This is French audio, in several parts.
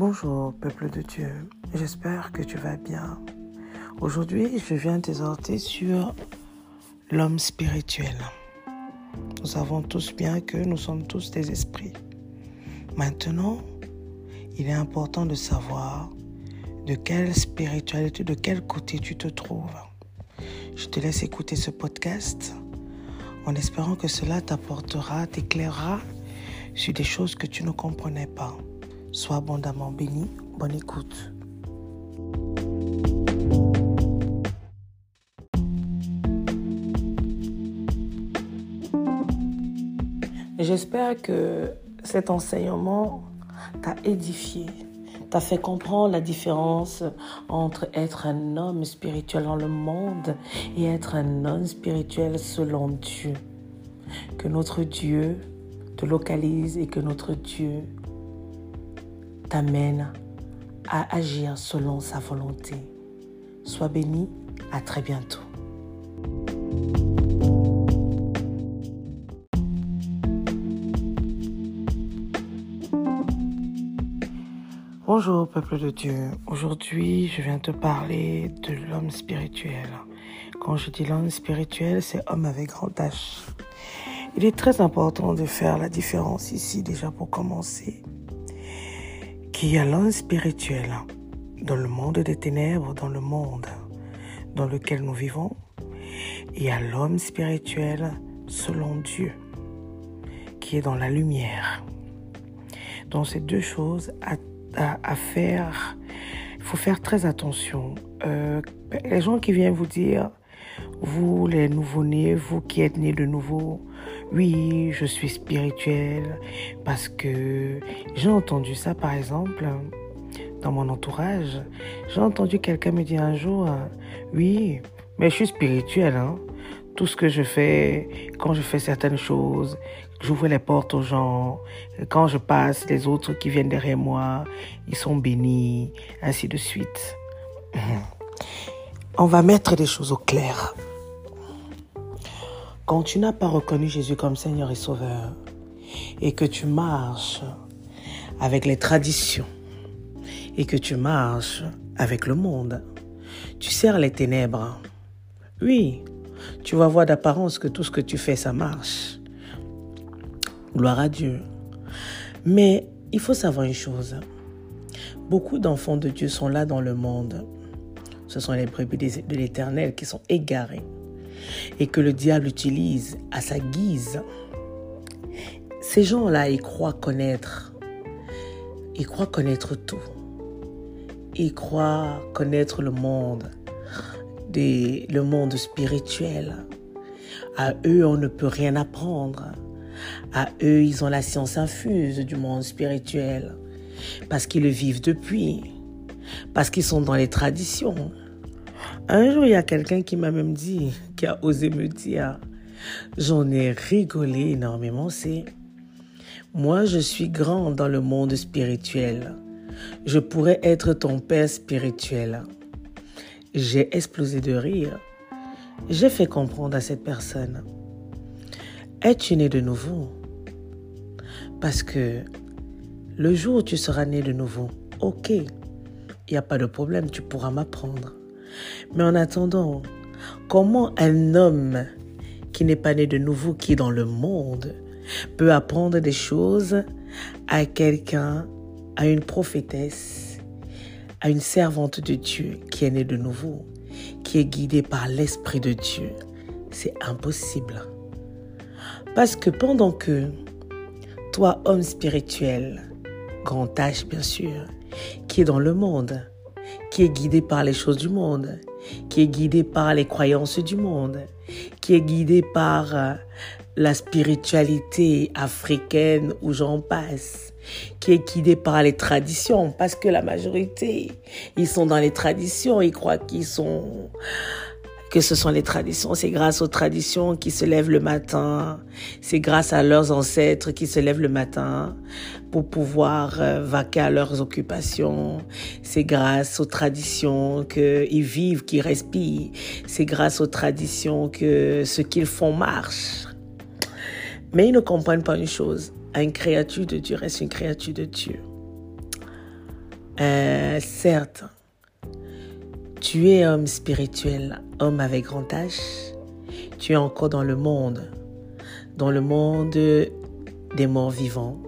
Bonjour peuple de Dieu, j'espère que tu vas bien. Aujourd'hui, je viens t'exhorter sur l'homme spirituel. Nous savons tous bien que nous sommes tous des esprits. Maintenant, il est important de savoir de quelle spiritualité, de quel côté tu te trouves. Je te laisse écouter ce podcast en espérant que cela t'apportera, t'éclairera sur des choses que tu ne comprenais pas. Sois abondamment béni. Bonne écoute. J'espère que cet enseignement t'a édifié, t'a fait comprendre la différence entre être un homme spirituel dans le monde et être un homme spirituel selon Dieu. Que notre Dieu te localise et que notre Dieu t'amène à agir selon sa volonté. Sois béni, à très bientôt. Bonjour peuple de Dieu, aujourd'hui je viens te parler de l'homme spirituel. Quand je dis l'homme spirituel, c'est homme avec grand H. Il est très important de faire la différence ici déjà pour commencer qu'il y a l'homme spirituel dans le monde des ténèbres, dans le monde dans lequel nous vivons, et il y a l'homme spirituel selon Dieu, qui est dans la lumière. Donc ces deux choses à, faire, il faut faire très attention. Euh, les gens qui viennent vous dire, vous les nouveau-nés, vous qui êtes nés de nouveau, oui, je suis spirituel parce que j'ai entendu ça par exemple dans mon entourage. J'ai entendu quelqu'un me dire un jour, oui, mais je suis spirituel. Hein. Tout ce que je fais, quand je fais certaines choses, j'ouvre les portes aux gens, quand je passe, les autres qui viennent derrière moi, ils sont bénis, ainsi de suite. On va mettre des choses au clair. Quand tu n'as pas reconnu Jésus comme Seigneur et Sauveur et que tu marches avec les traditions et que tu marches avec le monde, tu sers les ténèbres. Oui, tu vas voir d'apparence que tout ce que tu fais, ça marche. Gloire à Dieu. Mais il faut savoir une chose. Beaucoup d'enfants de Dieu sont là dans le monde. Ce sont les brebis de l'Éternel qui sont égarés et que le diable utilise à sa guise, ces gens-là, ils croient connaître. Ils croient connaître tout. Ils croient connaître le monde, le monde spirituel. À eux, on ne peut rien apprendre. À eux, ils ont la science infuse du monde spirituel. Parce qu'ils le vivent depuis. Parce qu'ils sont dans les traditions. Un jour, il y a quelqu'un qui m'a même dit, qui a osé me dire, j'en ai rigolé énormément, c'est, moi je suis grand dans le monde spirituel. Je pourrais être ton père spirituel. J'ai explosé de rire. J'ai fait comprendre à cette personne, es-tu né de nouveau? Parce que le jour où tu seras né de nouveau, ok, il n'y a pas de problème, tu pourras m'apprendre. Mais en attendant, comment un homme qui n'est pas né de nouveau, qui est dans le monde, peut apprendre des choses à quelqu'un, à une prophétesse, à une servante de Dieu qui est née de nouveau, qui est guidée par l'Esprit de Dieu? C'est impossible. Parce que pendant que toi, homme spirituel, grand tâche bien sûr, qui est dans le monde, qui est guidé par les choses du monde, qui est guidé par les croyances du monde, qui est guidé par euh, la spiritualité africaine où j'en passe, qui est guidé par les traditions, parce que la majorité, ils sont dans les traditions, ils croient qu'ils sont que ce sont les traditions. C'est grâce aux traditions qui se lèvent le matin. C'est grâce à leurs ancêtres qui se lèvent le matin pour pouvoir euh, vaquer à leurs occupations. C'est grâce aux traditions qu'ils vivent, qu'ils respirent. C'est grâce aux traditions que ce qu'ils font marche. Mais ils ne comprennent pas une chose. Une créature de Dieu reste une créature de Dieu. Euh, certes, tu es homme spirituel, homme avec grand H. Tu es encore dans le monde, dans le monde des morts vivants,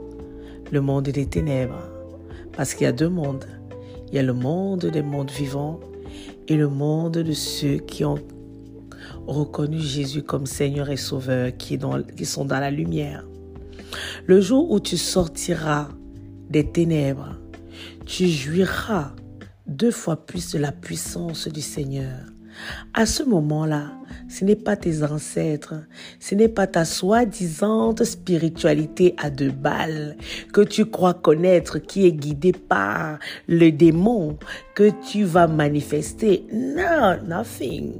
le monde des ténèbres. Parce qu'il y a deux mondes. Il y a le monde des mondes vivants et le monde de ceux qui ont reconnu Jésus comme Seigneur et Sauveur, qui, qui sont dans la lumière. Le jour où tu sortiras des ténèbres, tu jouiras deux fois plus de la puissance du Seigneur. À ce moment-là, ce n'est pas tes ancêtres, ce n'est pas ta soi-disant spiritualité à deux balles que tu crois connaître qui est guidée par le démon que tu vas manifester. Non, nothing.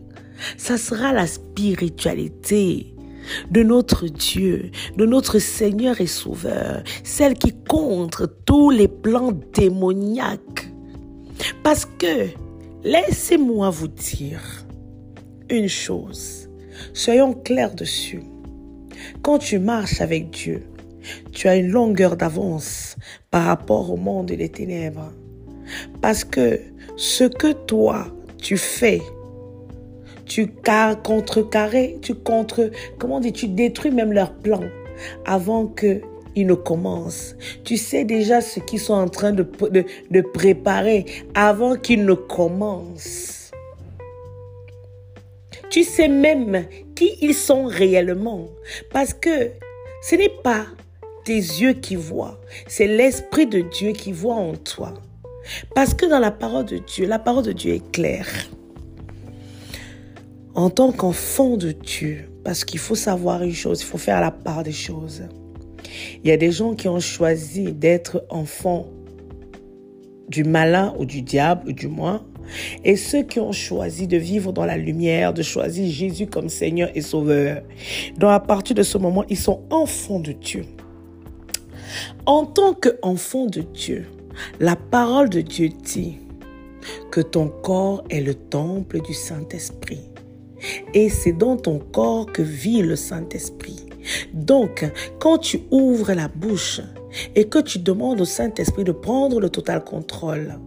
Ça sera la spiritualité de notre Dieu, de notre Seigneur et Sauveur, celle qui contre tous les plans démoniaques. Parce que, laissez-moi vous dire une chose, soyons clairs dessus. Quand tu marches avec Dieu, tu as une longueur d'avance par rapport au monde des ténèbres. Parce que ce que toi, tu fais tu contrecarrer, tu contre, comment dis, tu détruis même leurs plans avant que ils ne commencent. Tu sais déjà ce qu'ils sont en train de, de, de préparer avant qu'ils ne commencent. Tu sais même qui ils sont réellement. Parce que ce n'est pas tes yeux qui voient, c'est l'Esprit de Dieu qui voit en toi. Parce que dans la parole de Dieu, la parole de Dieu est claire en tant qu'enfant de Dieu, parce qu'il faut savoir une chose, il faut faire la part des choses. Il y a des gens qui ont choisi d'être enfants du malin ou du diable, ou du moins, et ceux qui ont choisi de vivre dans la lumière, de choisir Jésus comme Seigneur et Sauveur. Donc à partir de ce moment, ils sont enfants de Dieu. En tant qu'enfant de Dieu, la parole de Dieu dit que ton corps est le temple du Saint-Esprit. Et c'est dans ton corps que vit le Saint-Esprit. Donc, quand tu ouvres la bouche et que tu demandes au Saint-Esprit de prendre le total contrôle,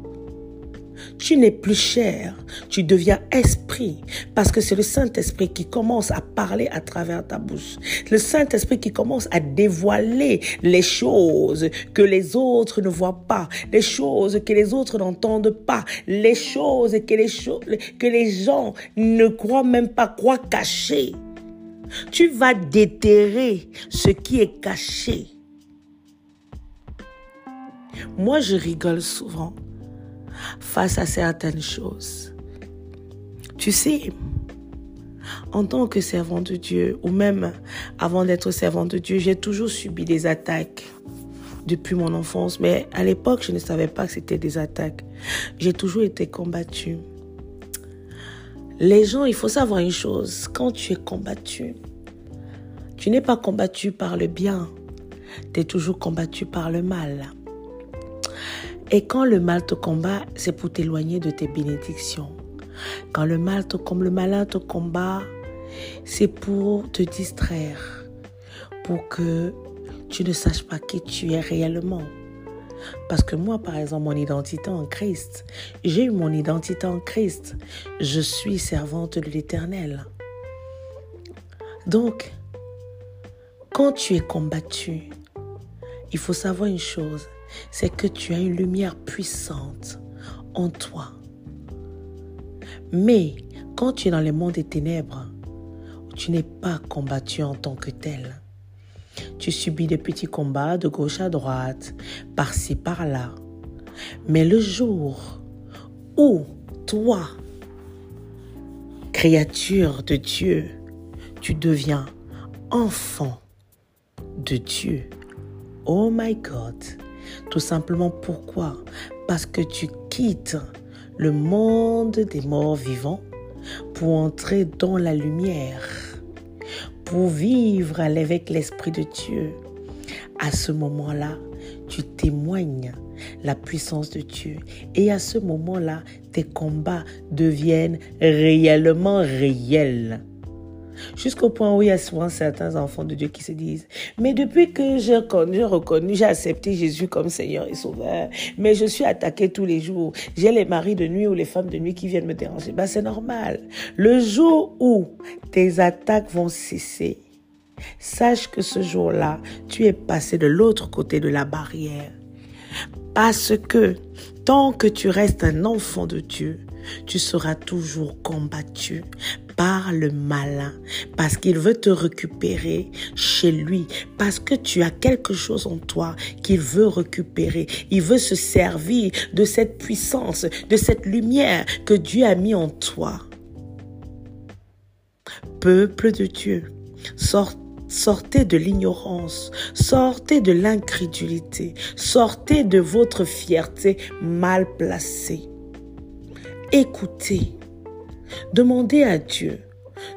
tu n'es plus chair, tu deviens esprit, parce que c'est le Saint-Esprit qui commence à parler à travers ta bouche. Le Saint-Esprit qui commence à dévoiler les choses que les autres ne voient pas, les choses que les autres n'entendent pas, les choses que les, que les gens ne croient même pas, croient cachées. Tu vas déterrer ce qui est caché. Moi, je rigole souvent face à certaines choses. Tu sais, en tant que servant de Dieu, ou même avant d'être servant de Dieu, j'ai toujours subi des attaques depuis mon enfance. Mais à l'époque, je ne savais pas que c'était des attaques. J'ai toujours été combattu. Les gens, il faut savoir une chose, quand tu es combattu, tu n'es pas combattu par le bien, tu es toujours combattu par le mal. Et quand le mal te combat, c'est pour t'éloigner de tes bénédictions. Quand le mal te comme le malin te combat, c'est pour te distraire, pour que tu ne saches pas qui tu es réellement. Parce que moi, par exemple, mon identité en Christ, j'ai eu mon identité en Christ. Je suis servante de l'Éternel. Donc, quand tu es combattu, il faut savoir une chose, c'est que tu as une lumière puissante en toi. Mais quand tu es dans le monde des ténèbres, tu n'es pas combattu en tant que tel. Tu subis des petits combats de gauche à droite, par-ci, par-là. Mais le jour où toi, créature de Dieu, tu deviens enfant de Dieu, oh my God, tout simplement pourquoi? Parce que tu quittes le monde des morts vivants pour entrer dans la lumière, pour vivre avec l'Esprit de Dieu. À ce moment-là, tu témoignes la puissance de Dieu. Et à ce moment-là, tes combats deviennent réellement réels. Jusqu'au point où il y a souvent certains enfants de Dieu qui se disent, mais depuis que j'ai reconnu, j'ai accepté Jésus comme Seigneur et Sauveur, mais je suis attaqué tous les jours. J'ai les maris de nuit ou les femmes de nuit qui viennent me déranger. Ben, c'est normal. Le jour où tes attaques vont cesser, sache que ce jour-là, tu es passé de l'autre côté de la barrière. Parce que tant que tu restes un enfant de Dieu, tu seras toujours combattu par le malin parce qu'il veut te récupérer chez lui, parce que tu as quelque chose en toi qu'il veut récupérer. Il veut se servir de cette puissance, de cette lumière que Dieu a mis en toi. Peuple de Dieu, Sortez de l'ignorance, sortez de l'incrédulité, sortez de votre fierté mal placée. Écoutez, demandez à Dieu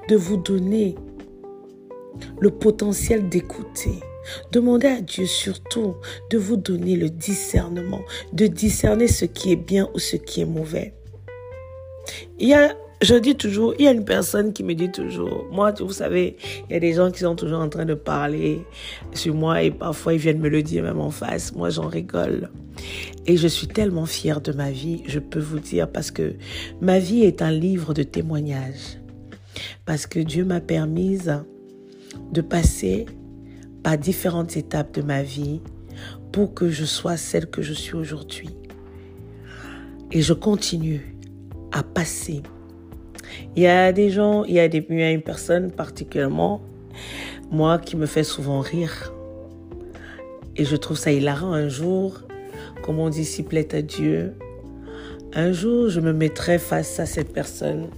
de vous donner le potentiel d'écouter. Demandez à Dieu surtout de vous donner le discernement, de discerner ce qui est bien ou ce qui est mauvais. Je dis toujours, il y a une personne qui me dit toujours, moi, vous savez, il y a des gens qui sont toujours en train de parler sur moi et parfois ils viennent me le dire même en face. Moi, j'en rigole. Et je suis tellement fière de ma vie, je peux vous dire, parce que ma vie est un livre de témoignages. Parce que Dieu m'a permis de passer par différentes étapes de ma vie pour que je sois celle que je suis aujourd'hui. Et je continue à passer il y a des gens, il y a, des, une personne particulièrement, moi, qui me fait souvent rire. Et je trouve ça hilarant un jour, comme mon disciple est à Dieu. Un jour, je me mettrai face à cette personne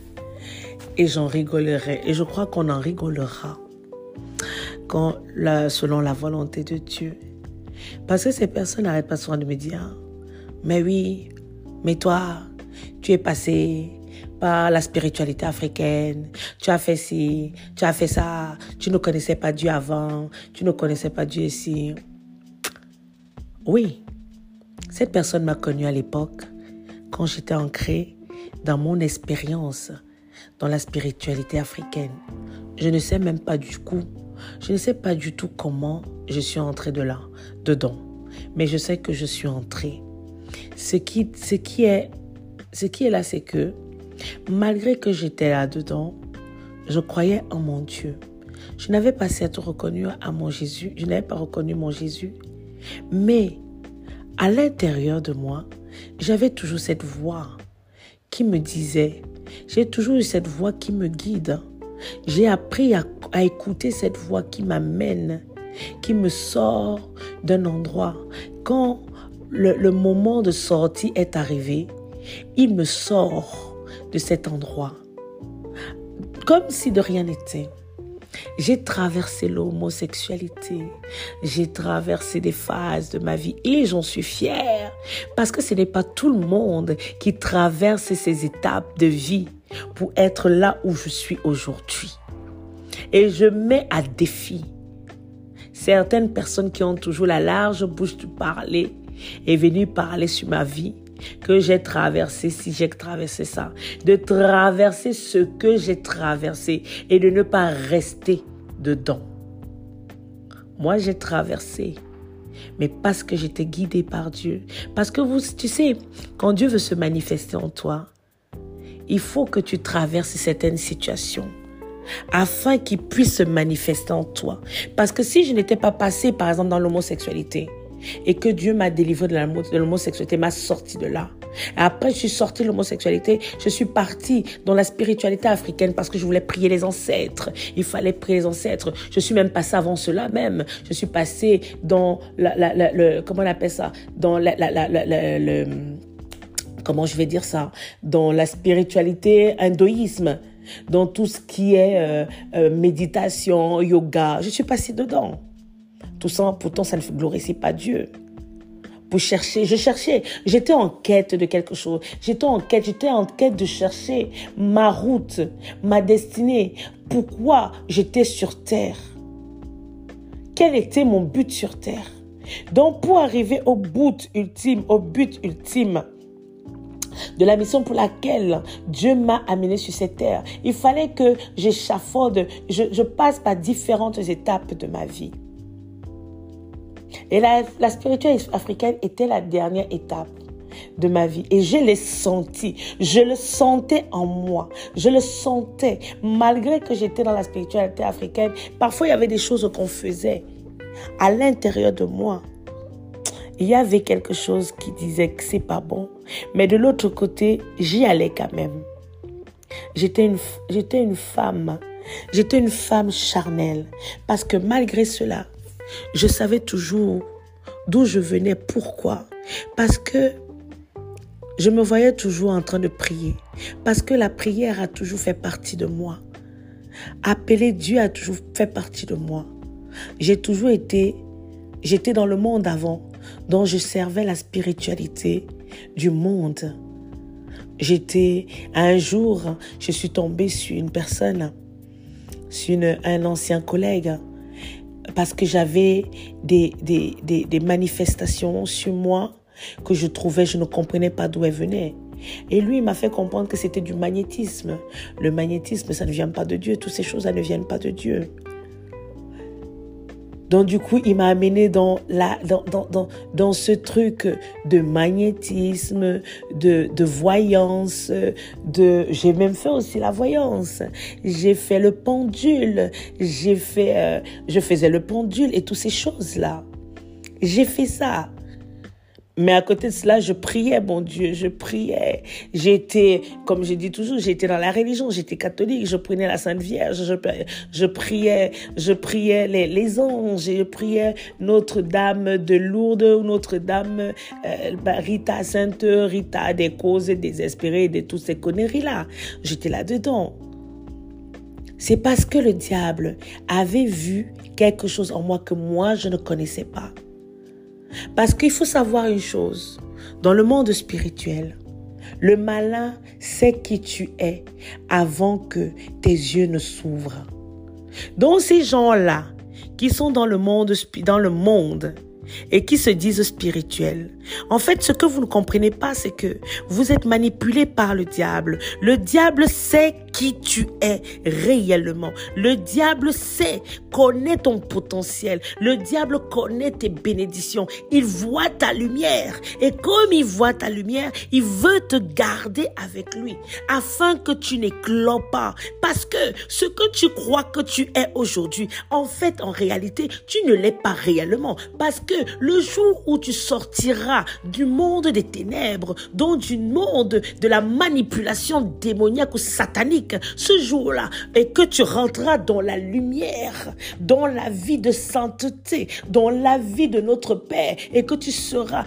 et j'en rigolerai. Et je crois qu'on en rigolera quand, selon la volonté de Dieu. Parce que ces personnes n'arrêtent pas souvent de me dire, mais oui, mais toi, tu es passé la spiritualité africaine. Tu as fait ci, tu as fait ça. Tu ne connaissais pas Dieu avant. Tu ne connaissais pas Dieu ici. Oui, cette personne m'a connu à l'époque quand j'étais ancré dans mon expérience dans la spiritualité africaine. Je ne sais même pas du coup, je ne sais pas du tout comment je suis entré de là, dedans. Mais je sais que je suis entré. Ce qui, ce qui est, ce qui est là, c'est que Malgré que j'étais là-dedans, je croyais en mon Dieu. Je n'avais pas certes reconnu à mon Jésus, je n'avais pas reconnu mon Jésus, mais à l'intérieur de moi, j'avais toujours cette voix qui me disait, j'ai toujours eu cette voix qui me guide. J'ai appris à, écouter cette voix qui m'amène, qui me sort d'un endroit. Quand le moment de sortie est arrivé, il me sort de cet endroit. Comme si de rien n'était. J'ai traversé l'homosexualité, j'ai traversé des phases de ma vie et j'en suis fière parce que ce n'est pas tout le monde qui traverse ces étapes de vie pour être là où je suis aujourd'hui. Et je mets à défi certaines personnes qui ont toujours la large bouche de parler et venues parler sur ma vie que j'ai traversé, si j'ai traversé ça, de traverser ce que j'ai traversé et de ne pas rester dedans. Moi, j'ai traversé, mais parce que j'étais guidée par Dieu. Parce que vous, tu sais, quand Dieu veut se manifester en toi, il faut que tu traverses certaines situations afin qu'il puisse se manifester en toi. Parce que si je n'étais pas passée, par exemple, dans l'homosexualité, et que Dieu m'a délivré de l'homosexualité, m'a sorti de là. après, je suis sortie de l'homosexualité, je suis partie dans la spiritualité africaine parce que je voulais prier les ancêtres. Il fallait prier les ancêtres. Je suis même passée avant cela même. Je suis passée dans la, le, comment on appelle ça, dans la, le, comment je vais dire ça, dans la spiritualité hindouisme dans tout ce qui est euh, euh, méditation, yoga. Je suis passée dedans. Tout ça, pourtant, ça ne glorifie pas Dieu. Pour chercher, je cherchais, j'étais en quête de quelque chose. J'étais en quête, j'étais en quête de chercher ma route, ma destinée. Pourquoi j'étais sur terre? Quel était mon but sur terre? Donc, pour arriver au but ultime, au but ultime de la mission pour laquelle Dieu m'a amené sur cette terre. Il fallait que j'échafaude, je, je passe par différentes étapes de ma vie. Et la, la spiritualité africaine était la dernière étape de ma vie. Et je l'ai senti. Je le sentais en moi. Je le sentais. Malgré que j'étais dans la spiritualité africaine, parfois il y avait des choses qu'on faisait à l'intérieur de moi. Il y avait quelque chose qui disait que c'est pas bon. Mais de l'autre côté, j'y allais quand même. J'étais une, j'étais une femme. J'étais une femme charnelle. Parce que malgré cela, je savais toujours d'où je venais, pourquoi. Parce que je me voyais toujours en train de prier parce que la prière a toujours fait partie de moi. Appeler Dieu a toujours fait partie de moi. J'ai toujours été, j'étais dans le monde avant, dont je servais la spiritualité du monde. J'étais, un jour, je suis tombée sur une personne, sur un ancien collègue, parce que j'avais des, des, des manifestations sur moi que je trouvais, je ne comprenais pas d'où elle venait. Et lui, il m'a fait comprendre que c'était du magnétisme. Le magnétisme, ça ne vient pas de Dieu. Toutes ces choses, ça ne viennent pas de Dieu. Donc du coup, il m'a amené dans, la, dans, dans, dans, ce truc de magnétisme, de, de voyance, de... J'ai même fait aussi la voyance. J'ai fait le pendule. J'ai fait... Euh, je faisais le pendule et toutes ces choses-là. J'ai fait ça. Mais à côté de cela, je priais, mon Dieu, je priais. J'étais, comme je dis toujours, j'étais dans la religion, j'étais catholique, je prenais la Sainte Vierge, je, priais, je priais les, les, anges, je priais Notre-Dame de Lourdes, Notre-Dame euh, bah, Rita Sainte, Rita des causes désespérées, de toutes ces conneries-là. J'étais là-dedans. C'est parce que le diable avait vu quelque chose en moi que moi, je ne connaissais pas. Parce qu'il faut savoir une chose, dans le monde spirituel, le malin sait qui tu es avant que tes yeux ne s'ouvrent. Donc ces gens-là qui sont dans le monde, et qui se disent spirituels. En fait, ce que vous ne comprenez pas, c'est que vous êtes manipulé par le diable. Le diable sait qui tu es réellement. Le diable sait, connaît ton potentiel. Le diable connaît tes bénédictions. Il voit ta lumière. Et comme il voit ta lumière, il veut te garder avec lui afin que tu n'éclores pas. Parce que ce que tu crois que tu es aujourd'hui, en fait, en réalité, tu ne l'es pas réellement. Parce que le jour où tu sortiras du monde des ténèbres, donc du monde de la manipulation démoniaque ou satanique, ce jour-là, et que tu rentreras dans la lumière, dans la vie de sainteté, dans la vie de notre Père, et que tu seras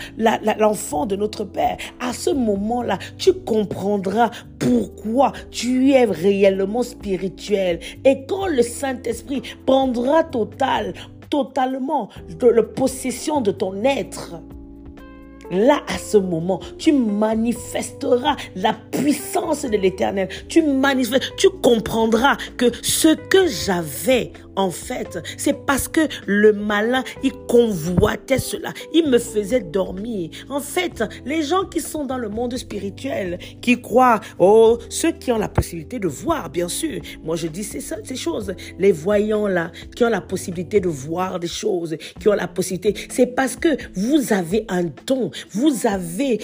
l'enfant de notre Père, à ce moment-là, tu comprendras pourquoi tu es réellement spirituel. Et quand le Saint-Esprit prendra total totalement de la possession de ton être. Là, à ce moment, tu manifesteras la puissance de l'éternel. Tu manifesteras, tu comprendras que ce que j'avais en fait, c'est parce que le malin, il convoitait cela. Il me faisait dormir. En fait, les gens qui sont dans le monde spirituel, qui croient, oh, ceux qui ont la possibilité de voir, bien sûr. Moi, je dis ça, ces choses. Les voyants là, qui ont la possibilité de voir des choses, qui ont la possibilité, c'est parce que vous avez un don. Vous avez,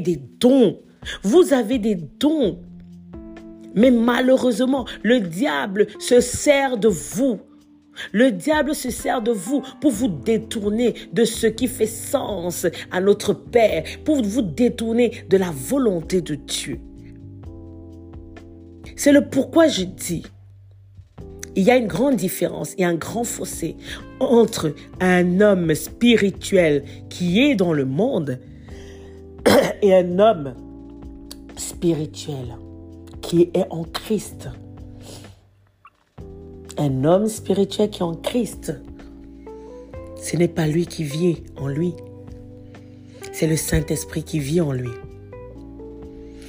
des dons. Vous avez des dons. Mais malheureusement, le diable se sert de vous. Le diable se sert de vous pour vous détourner de ce qui fait sens à notre Père, pour vous détourner de la volonté de Dieu. C'est le pourquoi je dis, il y a une grande différence et un grand fossé entre un homme spirituel qui est dans le monde et un homme spirituel qui est en Christ. Un homme spirituel qui est en Christ, ce n'est pas lui qui vit en lui. C'est le Saint-Esprit qui vit en lui.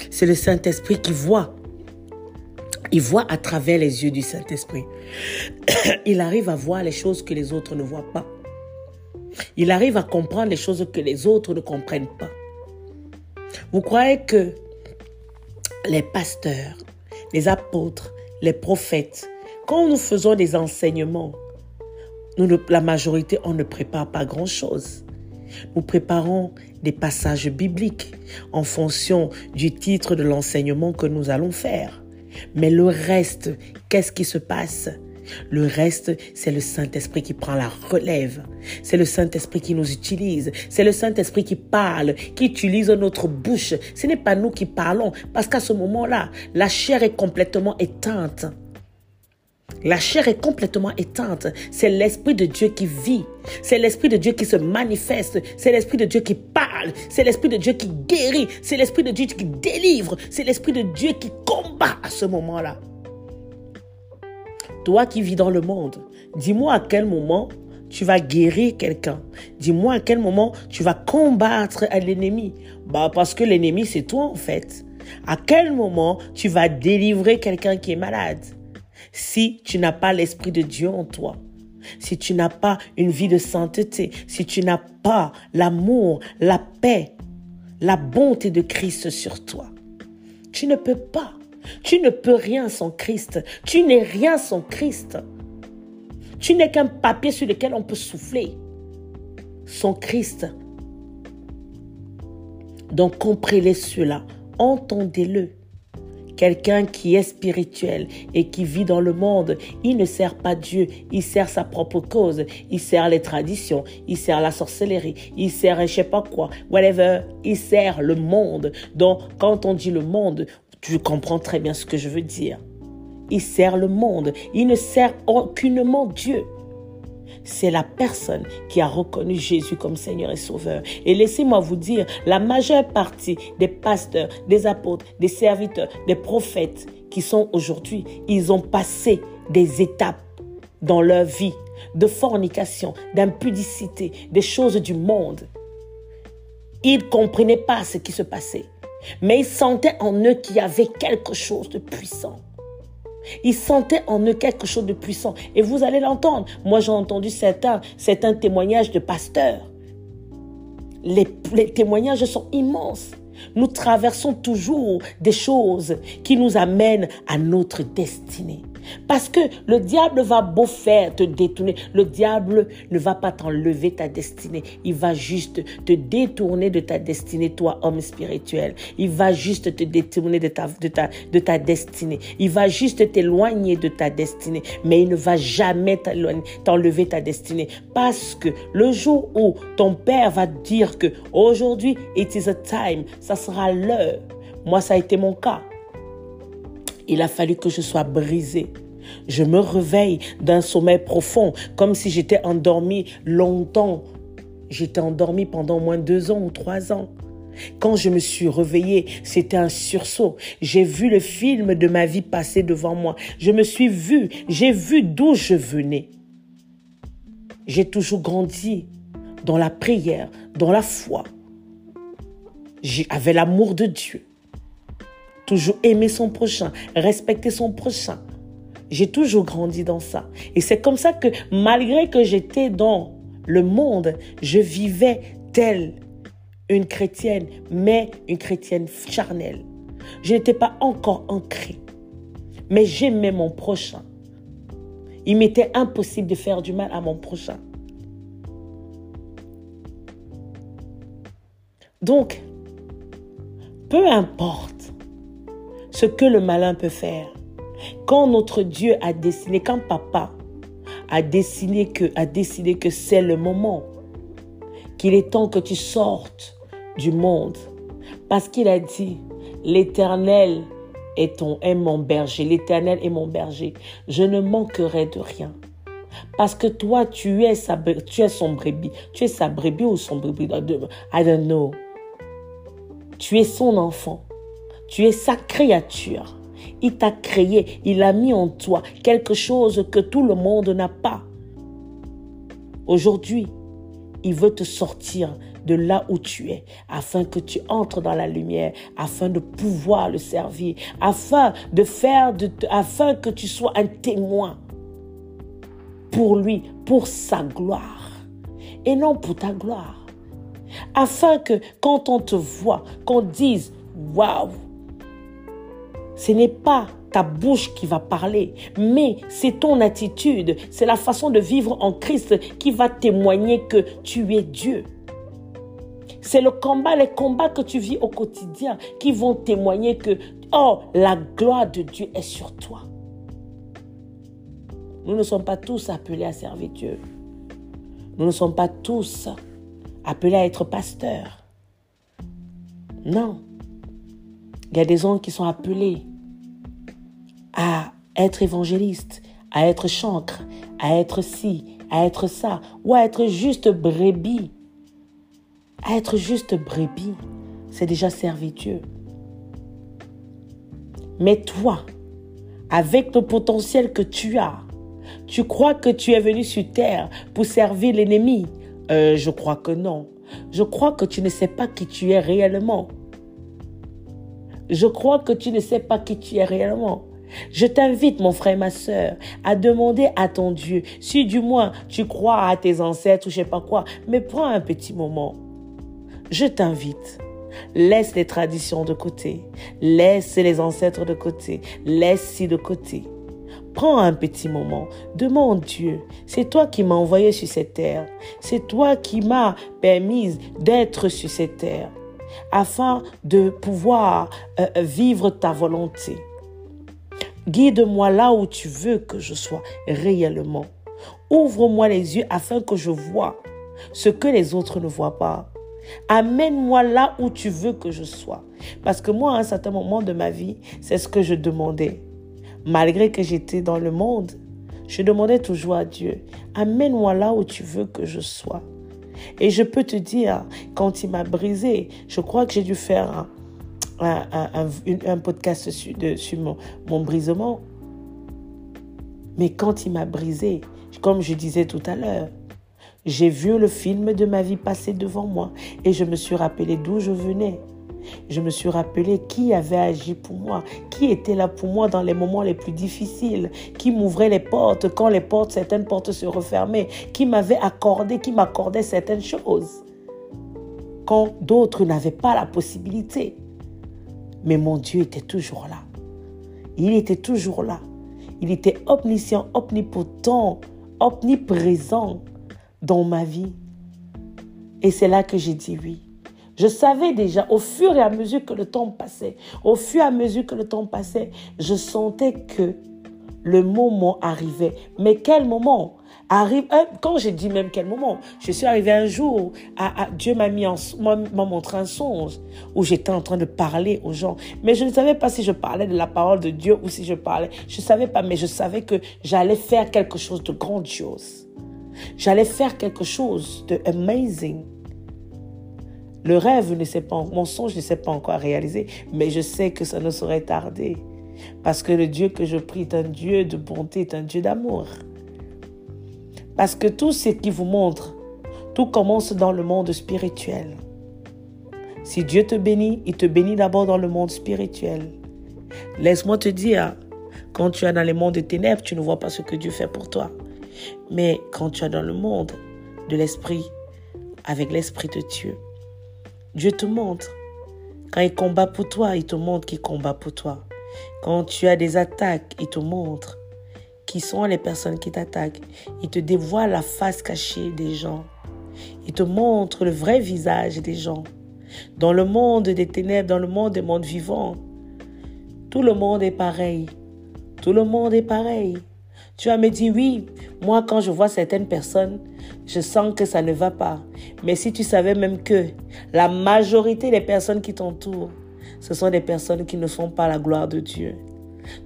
C'est le Saint-Esprit qui voit. Il voit à travers les yeux du Saint-Esprit. Il arrive à voir les choses que les autres ne voient pas. Il arrive à comprendre les choses que les autres ne comprennent pas. Vous croyez que les pasteurs, les apôtres, les prophètes, quand nous faisons des enseignements, la majorité, on ne prépare pas grand-chose. Nous préparons des passages bibliques en fonction du titre de l'enseignement que nous allons faire. Mais le reste, qu'est-ce qui se passe? Le reste, c'est le Saint-Esprit qui prend la relève. C'est le Saint-Esprit qui nous utilise. C'est le Saint-Esprit qui parle, qui utilise notre bouche. Ce n'est pas nous qui parlons, parce qu'à ce moment-là, la chair est complètement éteinte. La chair est complètement éteinte. C'est l'Esprit de Dieu qui vit. C'est l'Esprit de Dieu qui se manifeste. C'est l'Esprit de Dieu qui parle. C'est l'Esprit de Dieu qui guérit. C'est l'Esprit de Dieu qui délivre. C'est l'Esprit de Dieu qui combat à ce moment-là. Toi qui vis dans le monde, dis-moi à quel moment tu vas guérir quelqu'un. Dis-moi à quel moment tu vas combattre l'ennemi. Bah, parce que l'ennemi, c'est toi en fait. À quel moment tu vas délivrer quelqu'un qui est malade? Si tu n'as pas l'Esprit de Dieu en toi, si tu n'as pas une vie de sainteté, si tu n'as pas l'amour, la paix, la bonté de Christ sur toi, tu ne peux pas. Tu ne peux rien sans Christ. Tu n'es rien sans Christ. Tu n'es qu'un papier sur lequel on peut souffler. Sans Christ. Donc comprenez cela. Entendez-le. Quelqu'un qui est spirituel et qui vit dans le monde, il ne sert pas Dieu, il sert sa propre cause, il sert les traditions, il sert la sorcellerie, il sert je sais pas quoi, whatever, il sert le monde. Donc quand on dit le monde, tu comprends très bien ce que je veux dire. Il sert le monde, il ne sert aucunement Dieu c'est la personne qui a reconnu Jésus comme Seigneur et Sauveur. Et laissez-moi vous dire, la majeure partie des pasteurs, des apôtres, des serviteurs, des prophètes qui sont aujourd'hui, ils ont passé des étapes dans leur vie de fornication, d'impudicité, des choses du monde. Ils ne comprenaient pas ce qui se passait, mais ils sentaient en eux qu'il y avait quelque chose de puissant. Ils sentaient en eux quelque chose de puissant. Et vous allez l'entendre. Moi, j'ai entendu certains, certains témoignages de pasteurs. Les, les témoignages sont immenses. Nous traversons toujours des choses qui nous amènent à notre destinée. Parce que le diable va beau faire te détourner. Le diable ne va pas t'enlever ta destinée. Il va juste te détourner de ta destinée, toi, homme spirituel. Il va juste te détourner de ta, de ta, de ta destinée. Il va juste t'éloigner de ta destinée. Mais il ne va jamais t'enlever ta destinée. Parce que le jour où ton père va dire que aujourd'hui, it is a time, ça sera l'heure. Moi, ça a été mon cas. Il a fallu que je sois brisée. Je me réveille d'un sommeil profond, comme si j'étais endormie longtemps. J'étais endormie pendant au moins deux ans ou trois ans. Quand je me suis réveillée, c'était un sursaut. J'ai vu le film de ma vie passer devant moi. Je me suis vue, j'ai vu d'où je venais. J'ai toujours grandi dans la prière, dans la foi. J'avais l'amour de Dieu toujours aimer son prochain, respecter son prochain. J'ai toujours grandi dans ça. Et c'est comme ça que malgré que j'étais dans le monde, je vivais telle une chrétienne, mais une chrétienne charnelle. Je n'étais pas encore ancrée, mais j'aimais mon prochain. Il m'était impossible de faire du mal à mon prochain. Donc, peu importe ce que le malin peut faire. Quand notre Dieu a dessiné, quand papa a dessiné que, a décidé que c'est le moment, qu'il est temps que tu sortes du monde, parce qu'il a dit, l'Éternel est ton est mon berger, l'Éternel est mon berger, je ne manquerai de rien. Parce que toi, tu es, sa, tu es son brebis. Tu es sa brebis ou son brebis. I don't know. Tu es son enfant. Tu es sa créature. Il t'a créé, il a mis en toi quelque chose que tout le monde n'a pas. Aujourd'hui, il veut te sortir de là où tu es, afin que tu entres dans la lumière, afin de pouvoir le servir, afin de faire, afin que tu sois un témoin pour lui, pour sa gloire, et non pour ta gloire. Afin que quand on te voit, qu'on dise, waouh, Ce n'est pas ta bouche qui va parler, mais c'est ton attitude, c'est la façon de vivre en Christ qui va témoigner que tu es Dieu. C'est le combat, les combats que tu vis au quotidien qui vont témoigner que, oh, la gloire de Dieu est sur toi. Nous ne sommes pas tous appelés à servir Dieu. Nous ne sommes pas tous appelés à être pasteurs. Non. Il y a des gens qui sont appelés à être évangélistes, à être chancre, à être ci, à être ça, ou à être juste brebis. À être juste brebis, c'est déjà servir Dieu. Mais toi, avec le potentiel que tu as, tu crois que tu es venu sur terre pour servir l'ennemi? Euh, Je crois que non. Je crois que tu ne sais pas qui tu es réellement. Je crois que tu ne sais pas qui tu es réellement. Je t'invite, mon frère et ma soeur, à demander à ton Dieu, si du moins tu crois à tes ancêtres ou je sais pas quoi, mais prends un petit moment. Je t'invite. Laisse les traditions de côté. Laisse les ancêtres de côté. Laisse ci de côté. Prends un petit moment, demande Dieu, c'est toi qui m'as envoyé sur cette terre, c'est toi qui m'as permis d'être sur cette terre, afin de pouvoir euh, vivre ta volonté. Guide-moi là où tu veux que je sois réellement. Ouvre-moi les yeux afin que je vois ce que les autres ne voient pas. Amène-moi là où tu veux que je sois. Parce que moi, à un certain moment de ma vie, c'est ce que je demandais. Malgré que j'étais dans le monde, je demandais toujours à Dieu, amène-moi là où tu veux que je sois. Et je peux te dire, quand il m'a brisé, je crois que j'ai dû faire un, podcast sur, mon, mon brisement. Mais quand il m'a brisé, comme je disais tout à l'heure, j'ai vu le film de ma vie passer devant moi et je me suis rappelé d'où je venais. Je me suis rappelé qui avait agi pour moi, qui était là pour moi dans les moments les plus difficiles, qui m'ouvrait les portes quand les portes, certaines portes se refermaient, qui m'avait accordé, qui m'accordait certaines choses, quand d'autres n'avaient pas la possibilité. Mais mon Dieu était toujours là. Il était toujours là. Il était omniscient, omnipotent, omniprésent dans ma vie. Et c'est là que j'ai dit oui. Je savais déjà, au fur et à mesure que le temps passait, au fur et à mesure que le temps passait, je sentais que le moment arrivait. Mais quel moment? Arrive Quand j'ai dit même quel moment, je suis arrivé un jour, à, Dieu m'a m'a montré un songe où j'étais en train de parler aux gens. Mais je ne savais pas si je parlais de la parole de Dieu ou si je parlais. Je ne savais pas, mais je savais que j'allais faire quelque chose de grandiose. J'allais faire quelque chose de amazing. Le rêve ne s'est pas, mon songe ne s'est pas encore réalisé, mais je sais que ça ne saurait tarder. Parce que le Dieu que je prie est un Dieu de bonté, est un Dieu d'amour. Parce que tout ce qui vous montre, tout commence dans le monde spirituel. Si Dieu te bénit, il te bénit d'abord dans le monde spirituel. Laisse-moi te dire, quand tu es dans les mondes de ténèbres, tu ne vois pas ce que Dieu fait pour toi. Mais quand tu es dans le monde de l'esprit, avec l'esprit de Dieu, Dieu te montre. Quand il combat pour toi, il te montre qu'il combat pour toi. Quand tu as des attaques, il te montre qui sont les personnes qui t'attaquent. Il te dévoile la face cachée des gens. Il te montre le vrai visage des gens. Dans le monde des ténèbres, dans le monde des mondes vivants, tout le monde est pareil. Tout le monde est pareil. Tu vas me dire, oui, moi quand je vois certaines personnes, je sens que ça ne va pas. Mais si tu savais même que la majorité des personnes qui t'entourent, ce sont des personnes qui ne font pas la gloire de Dieu.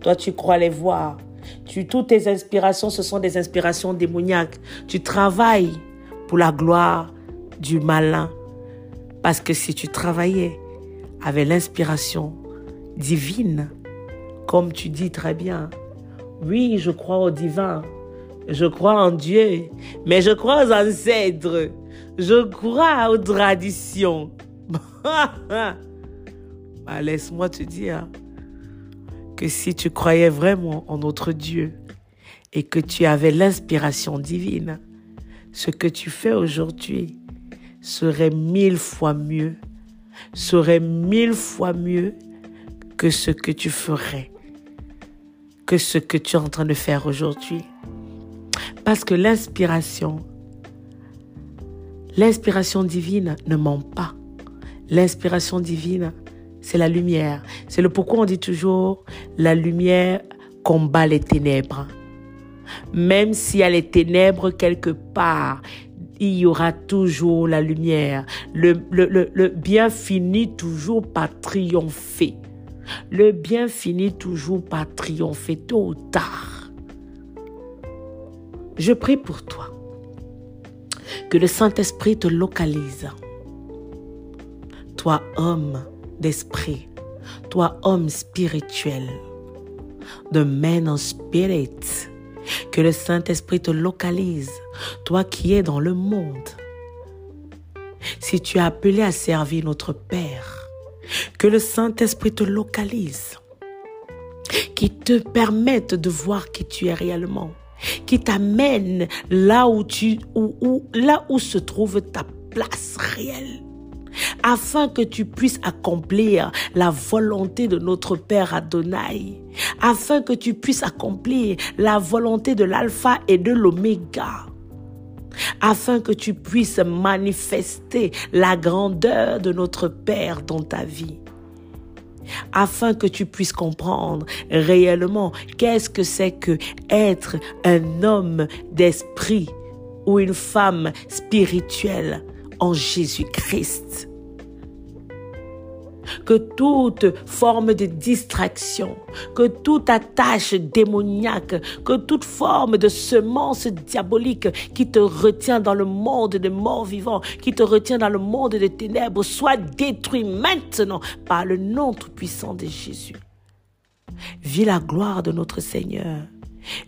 Toi, tu crois les voir. Tu, toutes tes inspirations, ce sont des inspirations démoniaques. Tu travailles pour la gloire du malin. Parce que si tu travaillais avec l'inspiration divine, comme tu dis très bien, oui, je crois au divin. Je crois en Dieu. Mais je crois aux ancêtres. Je crois aux traditions. bah, Laisse-moi te dire que si tu croyais vraiment en notre Dieu et que tu avais l'inspiration divine, ce que tu fais aujourd'hui serait mille fois mieux, serait mille fois mieux que ce que tu ferais, que ce que tu es en train de faire aujourd'hui. Parce que l'inspiration, l'inspiration divine ne ment pas. L'inspiration divine, c'est la lumière. C'est le pourquoi on dit toujours la lumière combat les ténèbres. Même s'il y a les ténèbres quelque part, il y aura toujours la lumière. Le, le, bien finit toujours par triompher. Le bien finit toujours par triompher tôt ou tard. Je prie pour toi. Que le Saint-Esprit te localise. Toi, homme d'esprit. Toi, homme spirituel. The man of spirit. Que le Saint-Esprit te localise. Toi qui es dans le monde. Si tu es appelé à servir notre Père, que le Saint-Esprit te localise, qui te permette de voir qui tu es réellement, qui t'amène là où tu, là où se trouve ta place réelle afin que tu puisses accomplir la volonté de notre Père Adonai, afin que tu puisses accomplir la volonté de l'alpha et de l'oméga. Afin que tu puisses manifester la grandeur de notre Père dans ta vie. Afin que tu puisses comprendre réellement qu'est-ce que c'est que être un homme d'esprit ou une femme spirituelle en Jésus-Christ que toute forme de distraction, que toute attache démoniaque, que toute forme de semence diabolique qui te retient dans le monde des morts vivants, qui te retient dans le monde des ténèbres, soit détruit maintenant par le nom tout-puissant de Jésus. Vis la gloire de notre Seigneur.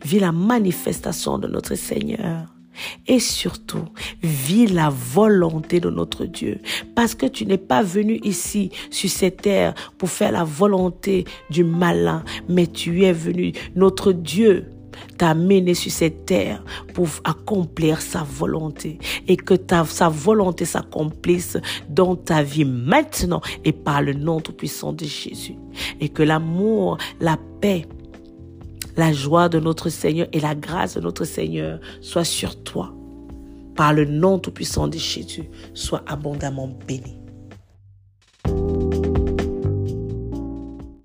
Vis la manifestation de notre Seigneur et surtout, vis la volonté de notre Dieu. Parce que tu n'es pas venu ici sur cette terre pour faire la volonté du malin, mais tu es venu, notre Dieu t'a amené sur cette terre pour accomplir sa volonté et que ta, sa volonté s'accomplisse dans ta vie maintenant et par le nom tout-puissant de Jésus. Et que l'amour, la paix, la joie de notre Seigneur et la grâce de notre Seigneur soit sur toi. Par le nom tout-puissant de Jésus, sois abondamment béni.